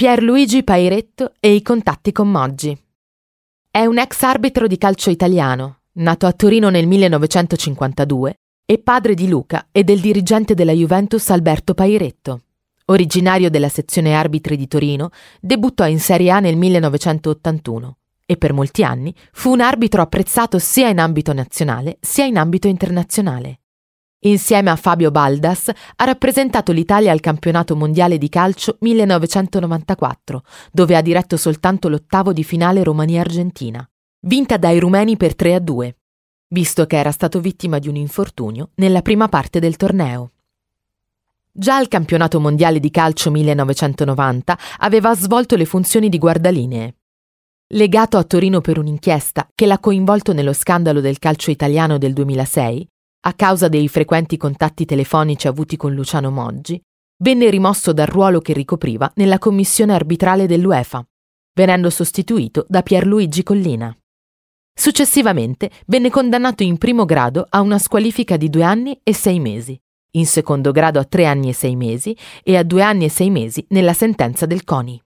Pierluigi Pairetto e i contatti con Moggi. È un ex arbitro di calcio italiano, nato a Torino nel 1952 e padre di Luca e del dirigente della Juventus Alberto Pairetto. Originario della sezione arbitri di Torino, debuttò in Serie A nel 1981 e per molti anni fu un arbitro apprezzato sia in ambito nazionale sia in ambito internazionale. Insieme a Fabio Baldas ha rappresentato l'Italia al campionato mondiale di calcio 1994, dove ha diretto soltanto l'ottavo di finale Romania-Argentina, vinta dai rumeni per 3 a 2, visto che era stato vittima di un infortunio nella prima parte del torneo. Già al campionato mondiale di calcio 1990 aveva svolto le funzioni di guardalinee. Legato a Torino per un'inchiesta che l'ha coinvolto nello scandalo del calcio italiano del 2006, a causa dei frequenti contatti telefonici avuti con Luciano Moggi, venne rimosso dal ruolo che ricopriva nella commissione arbitrale dell'UEFA, venendo sostituito da Pierluigi Collina. Successivamente venne condannato in primo grado a una squalifica di due anni e sei mesi, in secondo grado a tre anni e sei mesi e a due anni e sei mesi nella sentenza del CONI.